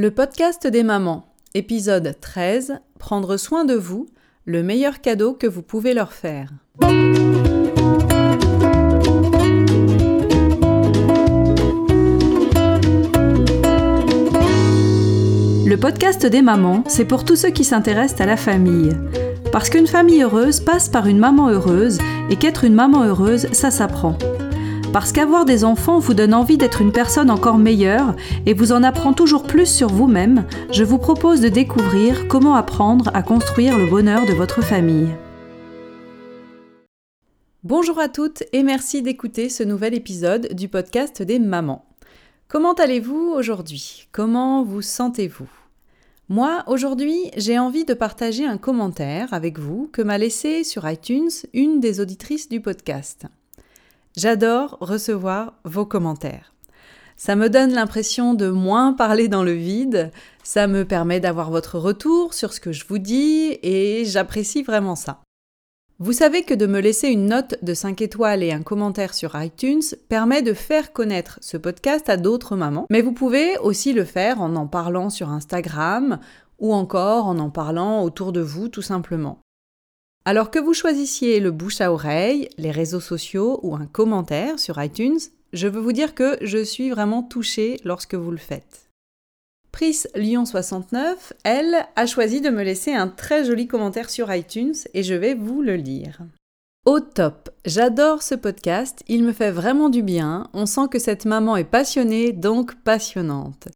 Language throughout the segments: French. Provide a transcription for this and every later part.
Le podcast des mamans, épisode 13, Prendre soin de vous, le meilleur cadeau que vous pouvez leur faire. Le podcast des mamans, c'est pour tous ceux qui s'intéressent à la famille. Parce qu'une famille heureuse passe par une maman heureuse et qu'être une maman heureuse, ça s'apprend. Parce qu'avoir des enfants vous donne envie d'être une personne encore meilleure et vous en apprend toujours plus sur vous-même, je vous propose de découvrir comment apprendre à construire le bonheur de votre famille. Bonjour à toutes et merci d'écouter ce nouvel épisode du podcast des mamans. Comment allez-vous aujourd'hui? Comment vous sentez-vous? Moi, aujourd'hui, j'ai envie de partager un commentaire avec vous que m'a laissé sur iTunes une des auditrices du podcast. J'adore recevoir vos commentaires. Ça me donne l'impression de moins parler dans le vide, ça me permet d'avoir votre retour sur ce que je vous dis et j'apprécie vraiment ça. Vous savez que de me laisser une note de 5 étoiles et un commentaire sur iTunes permet de faire connaître ce podcast à d'autres mamans, mais vous pouvez aussi le faire en en parlant sur Instagram ou encore en en parlant autour de vous tout simplement. Alors que vous choisissiez le bouche à oreille, les réseaux sociaux ou un commentaire sur iTunes, je veux vous dire que je suis vraiment touchée lorsque vous le faites. Pris Lyon 69, elle, a choisi de me laisser un très joli commentaire sur iTunes et je vais vous le lire. Au top, j'adore ce podcast, il me fait vraiment du bien, on sent que cette maman est passionnée, donc passionnante.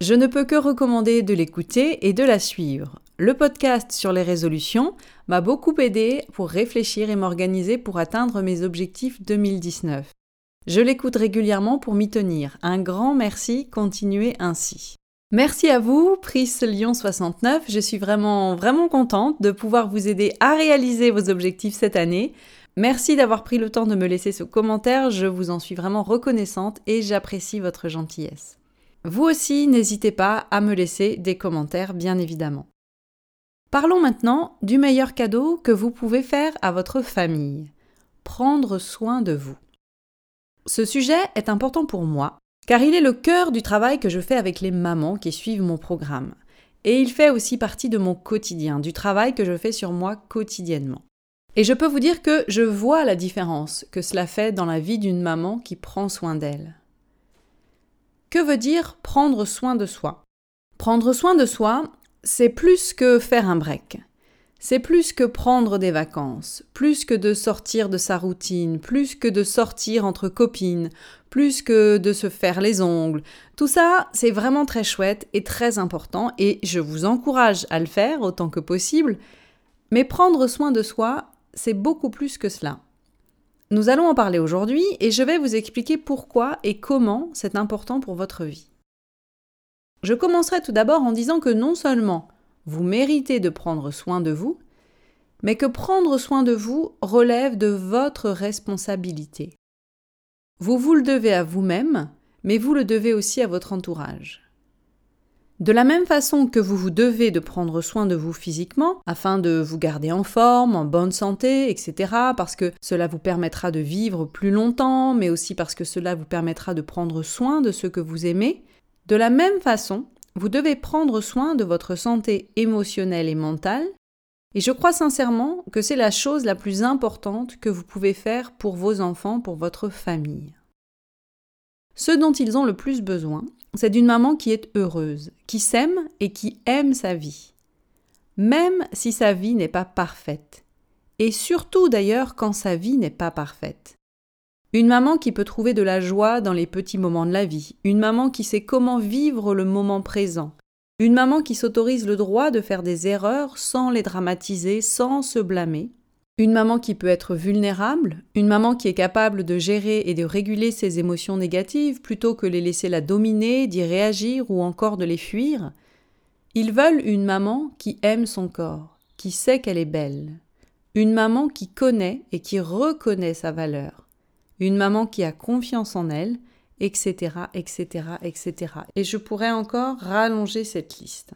Je ne peux que recommander de l'écouter et de la suivre. Le podcast sur les résolutions m'a beaucoup aidé pour réfléchir et m'organiser pour atteindre mes objectifs 2019. Je l'écoute régulièrement pour m'y tenir. Un grand merci, continuez ainsi. Merci à vous, Pris Lyon 69. Je suis vraiment, vraiment contente de pouvoir vous aider à réaliser vos objectifs cette année. Merci d'avoir pris le temps de me laisser ce commentaire. Je vous en suis vraiment reconnaissante et j'apprécie votre gentillesse. Vous aussi, n'hésitez pas à me laisser des commentaires, bien évidemment. Parlons maintenant du meilleur cadeau que vous pouvez faire à votre famille. Prendre soin de vous. Ce sujet est important pour moi, car il est le cœur du travail que je fais avec les mamans qui suivent mon programme. Et il fait aussi partie de mon quotidien, du travail que je fais sur moi quotidiennement. Et je peux vous dire que je vois la différence que cela fait dans la vie d'une maman qui prend soin d'elle. Que veut dire prendre soin de soi? Prendre soin de soi, c'est plus que faire un break. C'est plus que prendre des vacances, plus que de sortir de sa routine, plus que de sortir entre copines, plus que de se faire les ongles. Tout ça, c'est vraiment très chouette et très important et je vous encourage à le faire autant que possible. Mais prendre soin de soi, c'est beaucoup plus que cela. Nous allons en parler aujourd'hui et je vais vous expliquer pourquoi et comment c'est important pour votre vie. Je commencerai tout d'abord en disant que non seulement vous méritez de prendre soin de vous, mais que prendre soin de vous relève de votre responsabilité. Vous vous le devez à vous-même, mais vous le devez aussi à votre entourage. De la même façon que vous vous devez de prendre soin de vous physiquement, afin de vous garder en forme, en bonne santé, etc., parce que cela vous permettra de vivre plus longtemps, mais aussi parce que cela vous permettra de prendre soin de ceux que vous aimez, de la même façon, vous devez prendre soin de votre santé émotionnelle et mentale, et je crois sincèrement que c'est la chose la plus importante que vous pouvez faire pour vos enfants, pour votre famille. Ce dont ils ont le plus besoin, c'est d'une maman qui est heureuse, qui s'aime et qui aime sa vie, même si sa vie n'est pas parfaite, et surtout d'ailleurs quand sa vie n'est pas parfaite. Une maman qui peut trouver de la joie dans les petits moments de la vie, une maman qui sait comment vivre le moment présent, une maman qui s'autorise le droit de faire des erreurs sans les dramatiser, sans se blâmer, une maman qui peut être vulnérable, une maman qui est capable de gérer et de réguler ses émotions négatives plutôt que les laisser la dominer, d'y réagir ou encore de les fuir. Ils veulent une maman qui aime son corps, qui sait qu'elle est belle, une maman qui connaît et qui reconnaît sa valeur, une maman qui a confiance en elle, etc., etc., etc. Et je pourrais encore rallonger cette liste.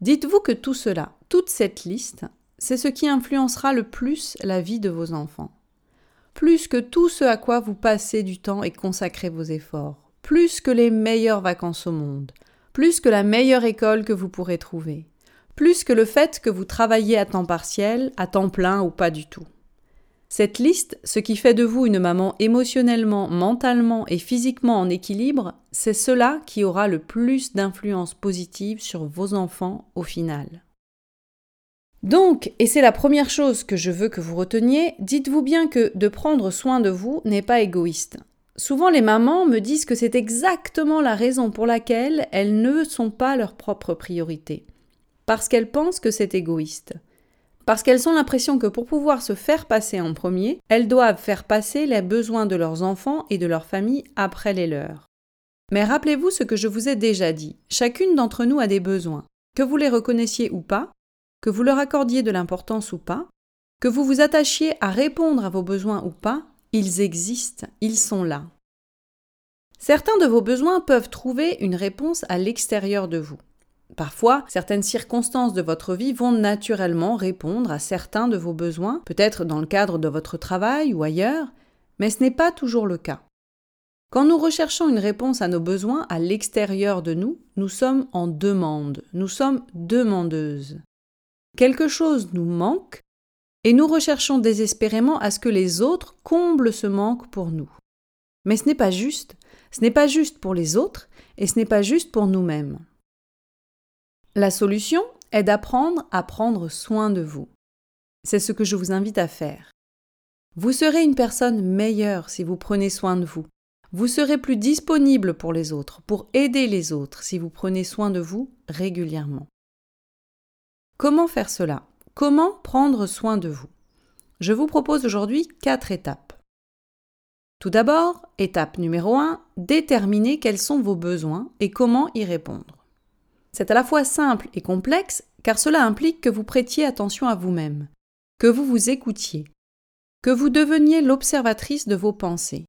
Dites-vous que tout cela, toute cette liste, c'est ce qui influencera le plus la vie de vos enfants. Plus que tout ce à quoi vous passez du temps et consacrez vos efforts, plus que les meilleures vacances au monde, plus que la meilleure école que vous pourrez trouver, plus que le fait que vous travaillez à temps partiel, à temps plein ou pas du tout. Cette liste, ce qui fait de vous une maman émotionnellement, mentalement et physiquement en équilibre, c'est cela qui aura le plus d'influence positive sur vos enfants au final. Donc, et c'est la première chose que je veux que vous reteniez, dites-vous bien que de prendre soin de vous n'est pas égoïste. Souvent les mamans me disent que c'est exactement la raison pour laquelle elles ne sont pas leur propre priorité. Parce qu'elles pensent que c'est égoïste parce qu'elles ont l'impression que pour pouvoir se faire passer en premier, elles doivent faire passer les besoins de leurs enfants et de leur famille après les leurs. Mais rappelez-vous ce que je vous ai déjà dit, chacune d'entre nous a des besoins, que vous les reconnaissiez ou pas, que vous leur accordiez de l'importance ou pas, que vous vous attachiez à répondre à vos besoins ou pas, ils existent, ils sont là. Certains de vos besoins peuvent trouver une réponse à l'extérieur de vous. Parfois, certaines circonstances de votre vie vont naturellement répondre à certains de vos besoins, peut-être dans le cadre de votre travail ou ailleurs, mais ce n'est pas toujours le cas. Quand nous recherchons une réponse à nos besoins à l'extérieur de nous, nous sommes en demande, nous sommes demandeuses. Quelque chose nous manque et nous recherchons désespérément à ce que les autres comblent ce manque pour nous. Mais ce n'est pas juste, ce n'est pas juste pour les autres et ce n'est pas juste pour nous-mêmes. La solution est d'apprendre à prendre soin de vous. C'est ce que je vous invite à faire. Vous serez une personne meilleure si vous prenez soin de vous. Vous serez plus disponible pour les autres, pour aider les autres si vous prenez soin de vous régulièrement. Comment faire cela? Comment prendre soin de vous? Je vous propose aujourd'hui quatre étapes. Tout d'abord, étape numéro 1, déterminer quels sont vos besoins et comment y répondre. C'est à la fois simple et complexe car cela implique que vous prêtiez attention à vous-même, que vous vous écoutiez, que vous deveniez l'observatrice de vos pensées.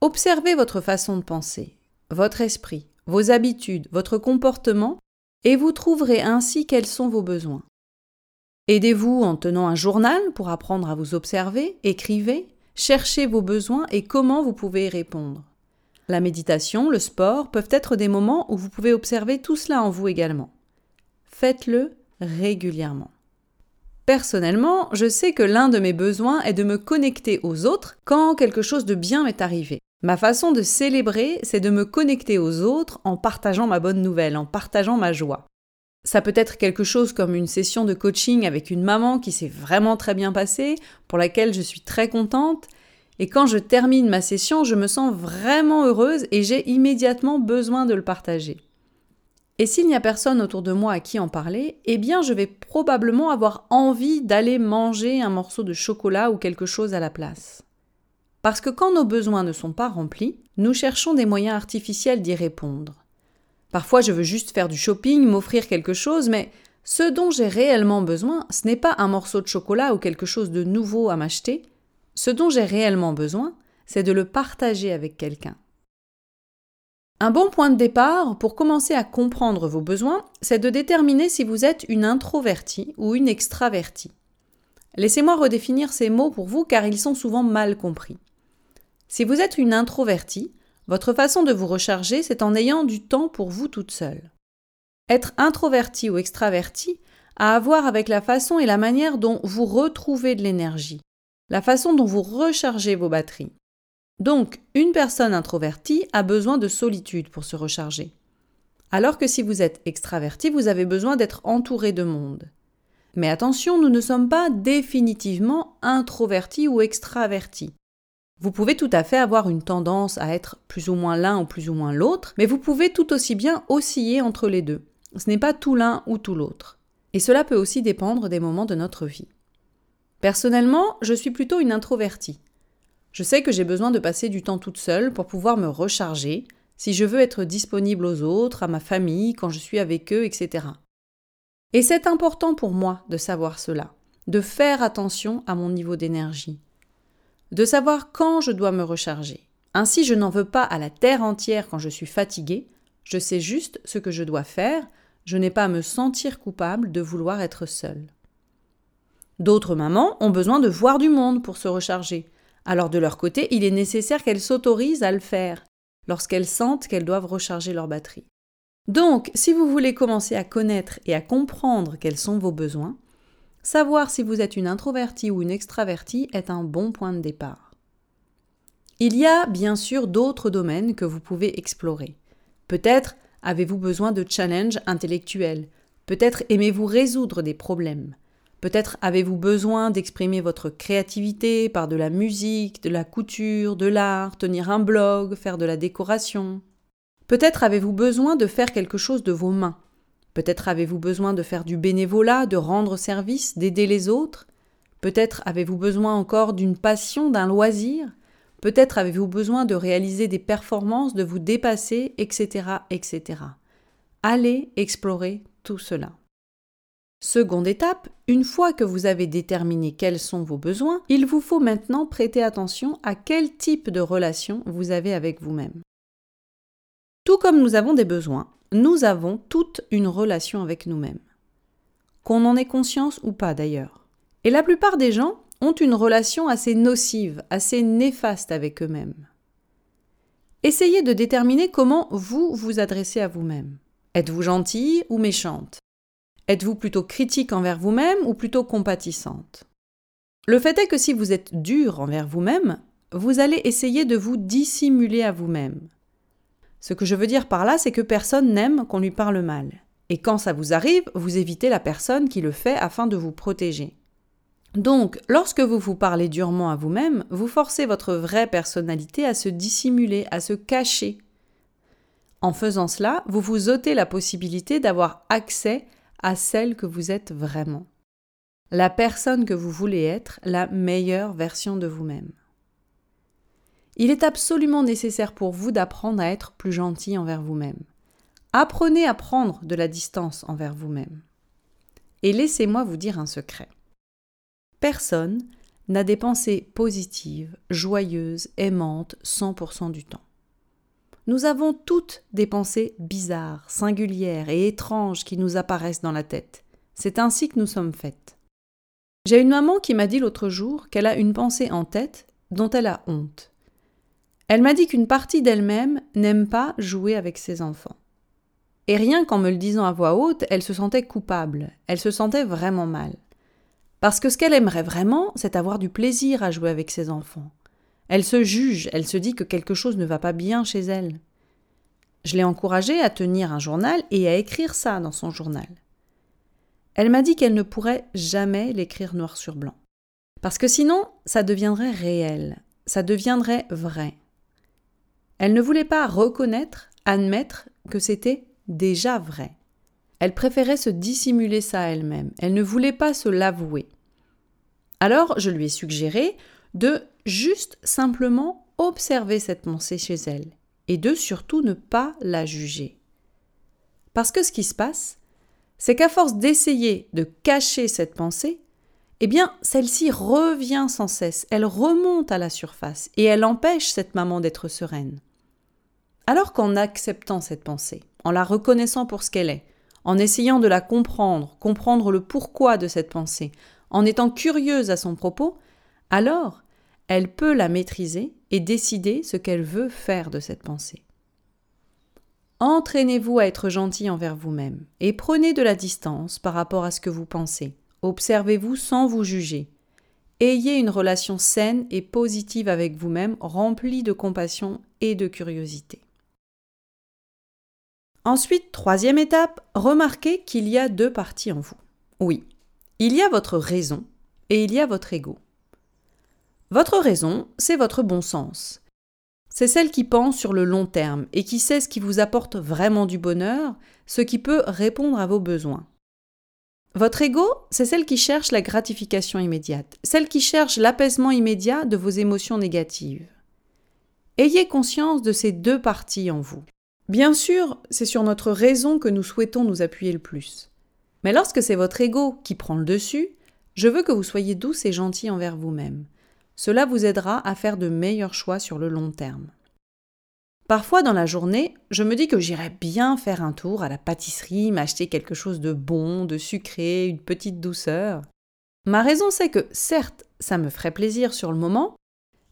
Observez votre façon de penser, votre esprit, vos habitudes, votre comportement, et vous trouverez ainsi quels sont vos besoins. Aidez-vous en tenant un journal pour apprendre à vous observer, écrivez, cherchez vos besoins et comment vous pouvez y répondre. La méditation, le sport peuvent être des moments où vous pouvez observer tout cela en vous également. Faites-le régulièrement. Personnellement, je sais que l'un de mes besoins est de me connecter aux autres quand quelque chose de bien m'est arrivé. Ma façon de célébrer, c'est de me connecter aux autres en partageant ma bonne nouvelle, en partageant ma joie. Ça peut être quelque chose comme une session de coaching avec une maman qui s'est vraiment très bien passée, pour laquelle je suis très contente, et quand je termine ma session, je me sens vraiment heureuse et j'ai immédiatement besoin de le partager. Et s'il n'y a personne autour de moi à qui en parler, eh bien je vais probablement avoir envie d'aller manger un morceau de chocolat ou quelque chose à la place. Parce que quand nos besoins ne sont pas remplis, nous cherchons des moyens artificiels d'y répondre. Parfois je veux juste faire du shopping, m'offrir quelque chose, mais ce dont j'ai réellement besoin, ce n'est pas un morceau de chocolat ou quelque chose de nouveau à m'acheter, ce dont j'ai réellement besoin, c'est de le partager avec quelqu'un. Un bon point de départ pour commencer à comprendre vos besoins, c'est de déterminer si vous êtes une introvertie ou une extravertie. Laissez-moi redéfinir ces mots pour vous car ils sont souvent mal compris. Si vous êtes une introvertie, votre façon de vous recharger, c'est en ayant du temps pour vous toute seule. Être introverti ou extraverti a à voir avec la façon et la manière dont vous retrouvez de l'énergie, la façon dont vous rechargez vos batteries. Donc, une personne introvertie a besoin de solitude pour se recharger. Alors que si vous êtes extraverti, vous avez besoin d'être entouré de monde. Mais attention, nous ne sommes pas définitivement introvertis ou extravertis. Vous pouvez tout à fait avoir une tendance à être plus ou moins l'un ou plus ou moins l'autre, mais vous pouvez tout aussi bien osciller entre les deux. Ce n'est pas tout l'un ou tout l'autre. Et cela peut aussi dépendre des moments de notre vie. Personnellement, je suis plutôt une introvertie. Je sais que j'ai besoin de passer du temps toute seule pour pouvoir me recharger, si je veux être disponible aux autres, à ma famille, quand je suis avec eux, etc. Et c'est important pour moi de savoir cela, de faire attention à mon niveau d'énergie, de savoir quand je dois me recharger. Ainsi, je n'en veux pas à la terre entière quand je suis fatiguée, je sais juste ce que je dois faire, je n'ai pas à me sentir coupable de vouloir être seule. D'autres mamans ont besoin de voir du monde pour se recharger. Alors de leur côté, il est nécessaire qu'elles s'autorisent à le faire lorsqu'elles sentent qu'elles doivent recharger leur batterie. Donc, si vous voulez commencer à connaître et à comprendre quels sont vos besoins, savoir si vous êtes une introvertie ou une extravertie est un bon point de départ. Il y a bien sûr d'autres domaines que vous pouvez explorer. Peut-être avez-vous besoin de challenges intellectuels, peut-être aimez-vous résoudre des problèmes, peut-être avez-vous besoin d'exprimer votre créativité par de la musique, de la couture, de l'art, tenir un blog, faire de la décoration. Peut-être avez-vous besoin de faire quelque chose de vos mains. Peut-être avez-vous besoin de faire du bénévolat, de rendre service, d'aider les autres. Peut-être avez-vous besoin encore d'une passion, d'un loisir. Peut-être avez-vous besoin de réaliser des performances, de vous dépasser, etc., etc. Allez explorer tout cela. Seconde étape, une fois que vous avez déterminé quels sont vos besoins, il vous faut maintenant prêter attention à quel type de relation vous avez avec vous-même. Tout comme nous avons des besoins, nous avons toute une relation avec nous-mêmes. Qu'on en ait conscience ou pas d'ailleurs. Et la plupart des gens ont une relation assez nocive, assez néfaste avec eux-mêmes. Essayez de déterminer comment vous vous adressez à vous-même. Êtes-vous gentille ou méchante? Êtes-vous plutôt critique envers vous-même ou plutôt compatissante? Le fait est que si vous êtes dur envers vous-même, vous allez essayer de vous dissimuler à vous-même. Ce que je veux dire par là, c'est que personne n'aime qu'on lui parle mal. Et quand ça vous arrive, vous évitez la personne qui le fait afin de vous protéger. Donc, lorsque vous vous parlez durement à vous-même, vous forcez votre vraie personnalité à se dissimuler, à se cacher. En faisant cela, vous vous ôtez la possibilité d'avoir accès à celle que vous êtes vraiment. La personne que vous voulez être, la meilleure version de vous-même. Il est absolument nécessaire pour vous d'apprendre à être plus gentil envers vous-même. Apprenez à prendre de la distance envers vous-même. Et laissez-moi vous dire un secret. Personne n'a des pensées positives, joyeuses, aimantes 100% du temps. Nous avons toutes des pensées bizarres, singulières et étranges qui nous apparaissent dans la tête. C'est ainsi que nous sommes faites. J'ai une maman qui m'a dit l'autre jour qu'elle a une pensée en tête dont elle a honte. Elle m'a dit qu'une partie d'elle-même n'aime pas jouer avec ses enfants. Et rien qu'en me le disant à voix haute, elle se sentait coupable, elle se sentait vraiment mal. Parce que ce qu'elle aimerait vraiment, c'est avoir du plaisir à jouer avec ses enfants. Elle se juge, elle se dit que quelque chose ne va pas bien chez elle. Je l'ai encouragée à tenir un journal et à écrire ça dans son journal. Elle m'a dit qu'elle ne pourrait jamais l'écrire noir sur blanc. Parce que sinon, ça deviendrait réel, ça deviendrait vrai. Elle ne voulait pas reconnaître, admettre que c'était déjà vrai. Elle préférait se dissimuler ça elle-même, elle ne voulait pas se l'avouer. Alors je lui ai suggéré de juste simplement observer cette pensée chez elle et de surtout ne pas la juger. Parce que ce qui se passe, c'est qu'à force d'essayer de cacher cette pensée, eh bien, celle-ci revient sans cesse, elle remonte à la surface et elle empêche cette maman d'être sereine. Alors qu'en acceptant cette pensée, en la reconnaissant pour ce qu'elle est, en essayant de la comprendre, comprendre le pourquoi de cette pensée, en étant curieuse à son propos, alors elle peut la maîtriser et décider ce qu'elle veut faire de cette pensée. Entraînez-vous à être gentil envers vous-même et prenez de la distance par rapport à ce que vous pensez. Observez-vous sans vous juger. Ayez une relation saine et positive avec vous-même, remplie de compassion et de curiosité. Ensuite, troisième étape, remarquez qu'il y a deux parties en vous. Oui, il y a votre raison et il y a votre ego. Votre raison, c'est votre bon sens. C'est celle qui pense sur le long terme et qui sait ce qui vous apporte vraiment du bonheur, ce qui peut répondre à vos besoins. Votre ego, c'est celle qui cherche la gratification immédiate, celle qui cherche l'apaisement immédiat de vos émotions négatives. Ayez conscience de ces deux parties en vous. Bien sûr, c'est sur notre raison que nous souhaitons nous appuyer le plus. Mais lorsque c'est votre ego qui prend le dessus, je veux que vous soyez douce et gentil envers vous-même. Cela vous aidera à faire de meilleurs choix sur le long terme. Parfois dans la journée, je me dis que j'irais bien faire un tour à la pâtisserie, m'acheter quelque chose de bon, de sucré, une petite douceur. Ma raison c'est que, certes, ça me ferait plaisir sur le moment,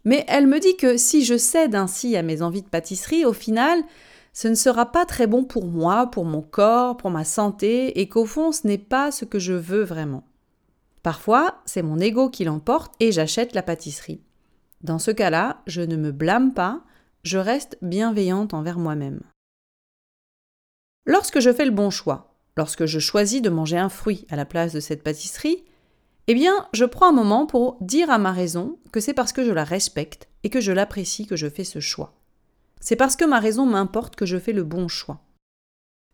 mais elle me dit que si je cède ainsi à mes envies de pâtisserie, au final, ce ne sera pas très bon pour moi, pour mon corps, pour ma santé, et qu'au fond ce n'est pas ce que je veux vraiment. Parfois, c'est mon ego qui l'emporte et j'achète la pâtisserie. Dans ce cas-là, je ne me blâme pas, je reste bienveillante envers moi-même. Lorsque je fais le bon choix, lorsque je choisis de manger un fruit à la place de cette pâtisserie, eh bien, je prends un moment pour dire à ma raison que c'est parce que je la respecte et que je l'apprécie que je fais ce choix. C'est parce que ma raison m'importe que je fais le bon choix.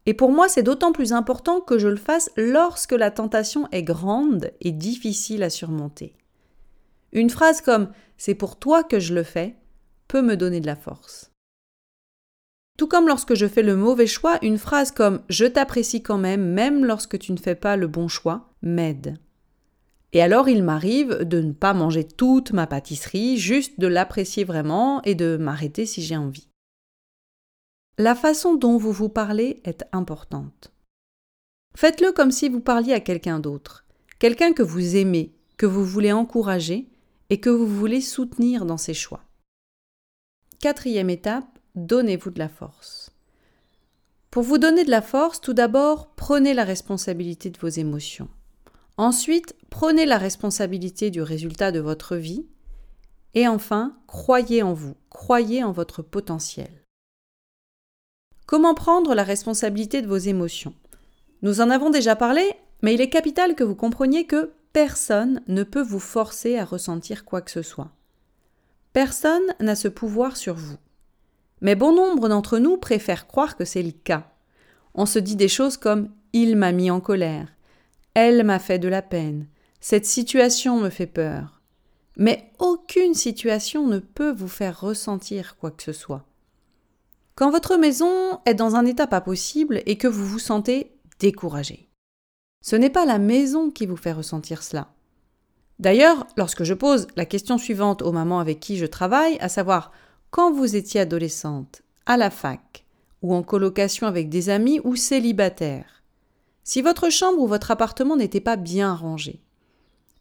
Et pour moi, c'est d'autant plus important que je le fasse lorsque la tentation est grande et difficile à surmonter. Une phrase comme C'est pour toi que je le fais peut me donner de la force. Tout comme lorsque je fais le mauvais choix, une phrase comme Je t'apprécie quand même, même lorsque tu ne fais pas le bon choix, m'aide. Et alors il m'arrive de ne pas manger toute ma pâtisserie, juste de l'apprécier vraiment et de m'arrêter si j'ai envie. La façon dont vous vous parlez est importante. Faites-le comme si vous parliez à quelqu'un d'autre, quelqu'un que vous aimez, que vous voulez encourager et que vous voulez soutenir dans ses choix. Quatrième étape, donnez-vous de la force. Pour vous donner de la force, tout d'abord, prenez la responsabilité de vos émotions. Ensuite, prenez la responsabilité du résultat de votre vie. Et enfin, croyez en vous, croyez en votre potentiel. Comment prendre la responsabilité de vos émotions? Nous en avons déjà parlé, mais il est capital que vous compreniez que personne ne peut vous forcer à ressentir quoi que ce soit. Personne n'a ce pouvoir sur vous. Mais bon nombre d'entre nous préfèrent croire que c'est le cas. On se dit des choses comme Il m'a mis en colère, Elle m'a fait de la peine, cette situation me fait peur. Mais aucune situation ne peut vous faire ressentir quoi que ce soit. Quand votre maison est dans un état pas possible et que vous vous sentez découragé. Ce n'est pas la maison qui vous fait ressentir cela. D'ailleurs, lorsque je pose la question suivante aux mamans avec qui je travaille, à savoir quand vous étiez adolescente, à la fac, ou en colocation avec des amis ou célibataire, si votre chambre ou votre appartement n'était pas bien rangé,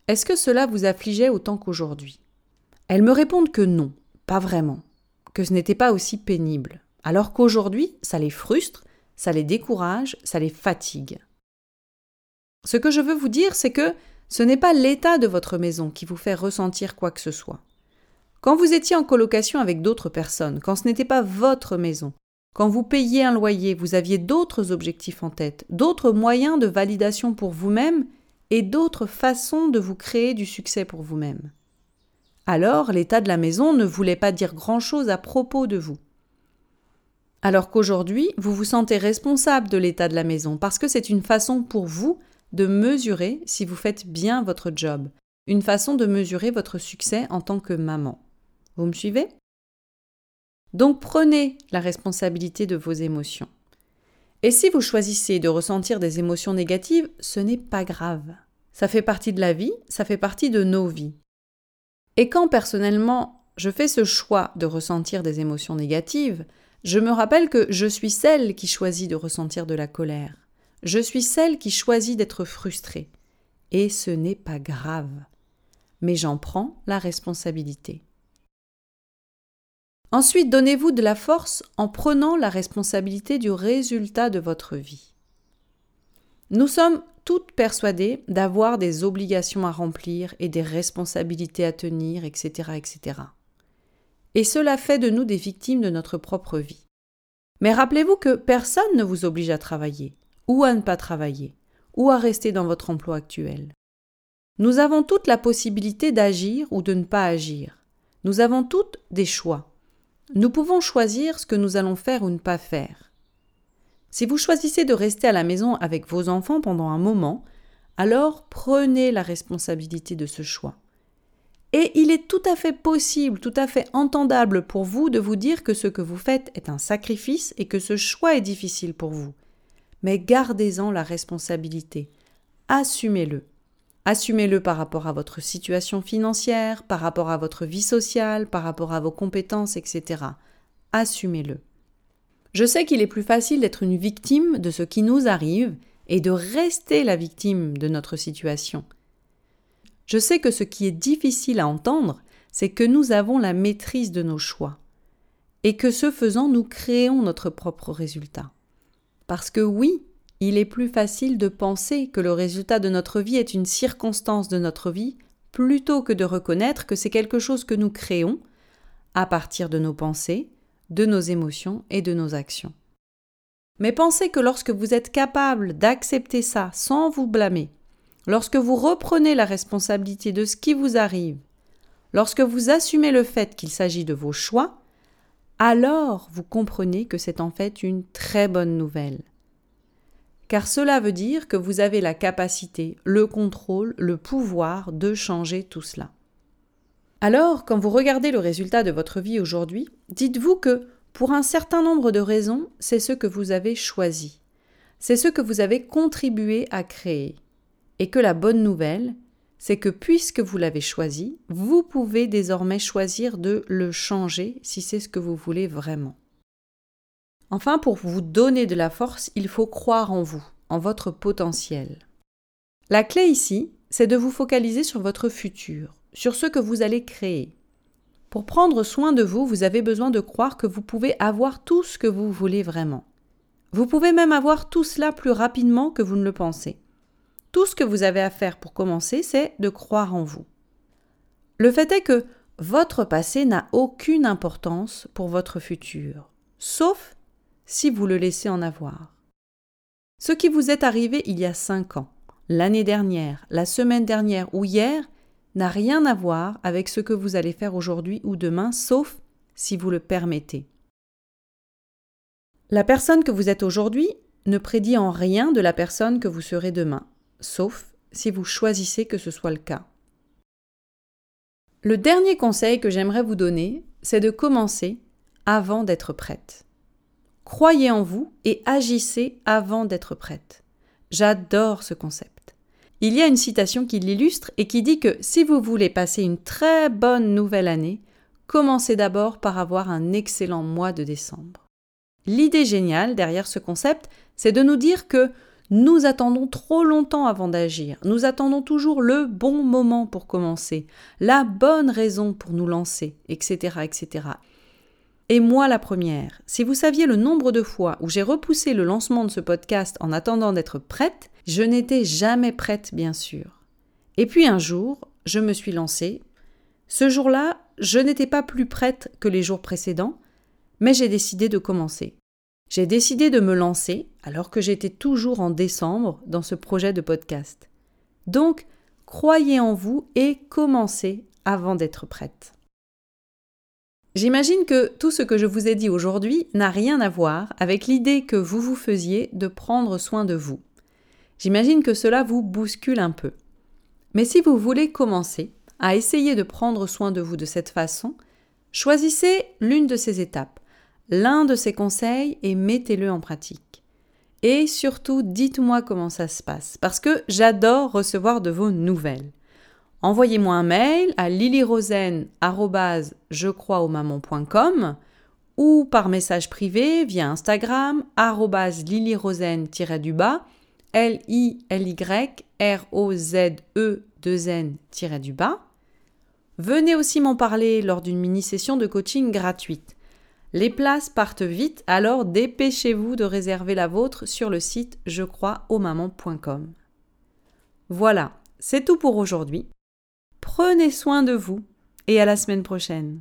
est-ce que cela vous affligeait autant qu'aujourd'hui? Elles me répondent que non, pas vraiment, que ce n'était pas aussi pénible alors qu'aujourd'hui, ça les frustre, ça les décourage, ça les fatigue. Ce que je veux vous dire, c'est que ce n'est pas l'état de votre maison qui vous fait ressentir quoi que ce soit. Quand vous étiez en colocation avec d'autres personnes, quand ce n'était pas votre maison, quand vous payiez un loyer, vous aviez d'autres objectifs en tête, d'autres moyens de validation pour vous-même et d'autres façons de vous créer du succès pour vous-même. Alors l'état de la maison ne voulait pas dire grand-chose à propos de vous alors qu'aujourd'hui, vous vous sentez responsable de l'état de la maison parce que c'est une façon pour vous de mesurer si vous faites bien votre job, une façon de mesurer votre succès en tant que maman. Vous me suivez? Donc prenez la responsabilité de vos émotions. Et si vous choisissez de ressentir des émotions négatives, ce n'est pas grave. Ça fait partie de la vie, ça fait partie de nos vies. Et quand personnellement je fais ce choix de ressentir des émotions négatives, je me rappelle que je suis celle qui choisit de ressentir de la colère. Je suis celle qui choisit d'être frustrée. Et ce n'est pas grave. Mais j'en prends la responsabilité. Ensuite, donnez-vous de la force en prenant la responsabilité du résultat de votre vie. Nous sommes toutes persuadées d'avoir des obligations à remplir et des responsabilités à tenir, etc., etc et cela fait de nous des victimes de notre propre vie. Mais rappelez-vous que personne ne vous oblige à travailler, ou à ne pas travailler, ou à rester dans votre emploi actuel. Nous avons toute la possibilité d'agir ou de ne pas agir. Nous avons toutes des choix. Nous pouvons choisir ce que nous allons faire ou ne pas faire. Si vous choisissez de rester à la maison avec vos enfants pendant un moment, alors prenez la responsabilité de ce choix. Et il est tout à fait possible, tout à fait entendable pour vous de vous dire que ce que vous faites est un sacrifice et que ce choix est difficile pour vous. Mais gardez-en la responsabilité. Assumez-le. Assumez-le par rapport à votre situation financière, par rapport à votre vie sociale, par rapport à vos compétences, etc. Assumez-le. Je sais qu'il est plus facile d'être une victime de ce qui nous arrive et de rester la victime de notre situation. Je sais que ce qui est difficile à entendre, c'est que nous avons la maîtrise de nos choix. et que ce faisant, nous créons notre propre résultat. Parce que oui, il est plus facile de penser que le résultat de notre vie est une circonstance de notre vie plutôt que de reconnaître que c'est quelque chose que nous créons à partir de nos pensées, de nos émotions et de nos actions. Mais pensez que lorsque vous êtes capable d'accepter ça sans vous blâmer, lorsque vous reprenez la responsabilité de ce qui vous arrive, lorsque vous assumez le fait qu'il s'agit de vos choix, alors vous comprenez que c'est en fait une très bonne nouvelle. Car cela veut dire que vous avez la capacité, le contrôle, le pouvoir de changer tout cela. Alors, quand vous regardez le résultat de votre vie aujourd'hui, dites-vous que, pour un certain nombre de raisons, c'est ce que vous avez choisi, c'est ce que vous avez contribué à créer, et que la bonne nouvelle, c'est que puisque vous l'avez choisi, vous pouvez désormais choisir de le changer si c'est ce que vous voulez vraiment. Enfin, pour vous donner de la force, il faut croire en vous, en votre potentiel. La clé ici, c'est de vous focaliser sur votre futur, sur ce que vous allez créer. Pour prendre soin de vous, vous avez besoin de croire que vous pouvez avoir tout ce que vous voulez vraiment. Vous pouvez même avoir tout cela plus rapidement que vous ne le pensez. Tout ce que vous avez à faire pour commencer, c'est de croire en vous. Le fait est que votre passé n'a aucune importance pour votre futur, sauf si vous le laissez en avoir. Ce qui vous est arrivé il y a cinq ans, l'année dernière, la semaine dernière ou hier n'a rien à voir avec ce que vous allez faire aujourd'hui ou demain, sauf si vous le permettez. La personne que vous êtes aujourd'hui ne prédit en rien de la personne que vous serez demain, sauf si vous choisissez que ce soit le cas. Le dernier conseil que j'aimerais vous donner, c'est de commencer avant d'être prête. Croyez en vous et agissez avant d'être prête. J'adore ce concept. Il y a une citation qui l'illustre et qui dit que si vous voulez passer une très bonne nouvelle année, commencez d'abord par avoir un excellent mois de décembre. L'idée géniale derrière ce concept, c'est de nous dire que nous attendons trop longtemps avant d'agir, nous attendons toujours le bon moment pour commencer, la bonne raison pour nous lancer, etc. etc. Et moi la première, si vous saviez le nombre de fois où j'ai repoussé le lancement de ce podcast en attendant d'être prête, je n'étais jamais prête bien sûr. Et puis un jour, je me suis lancée. Ce jour-là, je n'étais pas plus prête que les jours précédents, mais j'ai décidé de commencer. J'ai décidé de me lancer alors que j'étais toujours en décembre dans ce projet de podcast. Donc, croyez en vous et commencez avant d'être prête. J'imagine que tout ce que je vous ai dit aujourd'hui n'a rien à voir avec l'idée que vous vous faisiez de prendre soin de vous. J'imagine que cela vous bouscule un peu. Mais si vous voulez commencer à essayer de prendre soin de vous de cette façon, choisissez l'une de ces étapes, l'un de ces conseils et mettez-le en pratique. Et surtout, dites-moi comment ça se passe, parce que j'adore recevoir de vos nouvelles. Envoyez-moi un mail à lilyrosen.com ou par message privé via Instagram lilyrosen-du-bas L-I-L-Y-R-O-Z-E-2-N-du-bas. Venez aussi m'en parler lors d'une mini-session de coaching gratuite. Les places partent vite, alors dépêchez-vous de réserver la vôtre sur le site jecroisausmamans.com. Voilà, c'est tout pour aujourd'hui. Prenez soin de vous et à la semaine prochaine.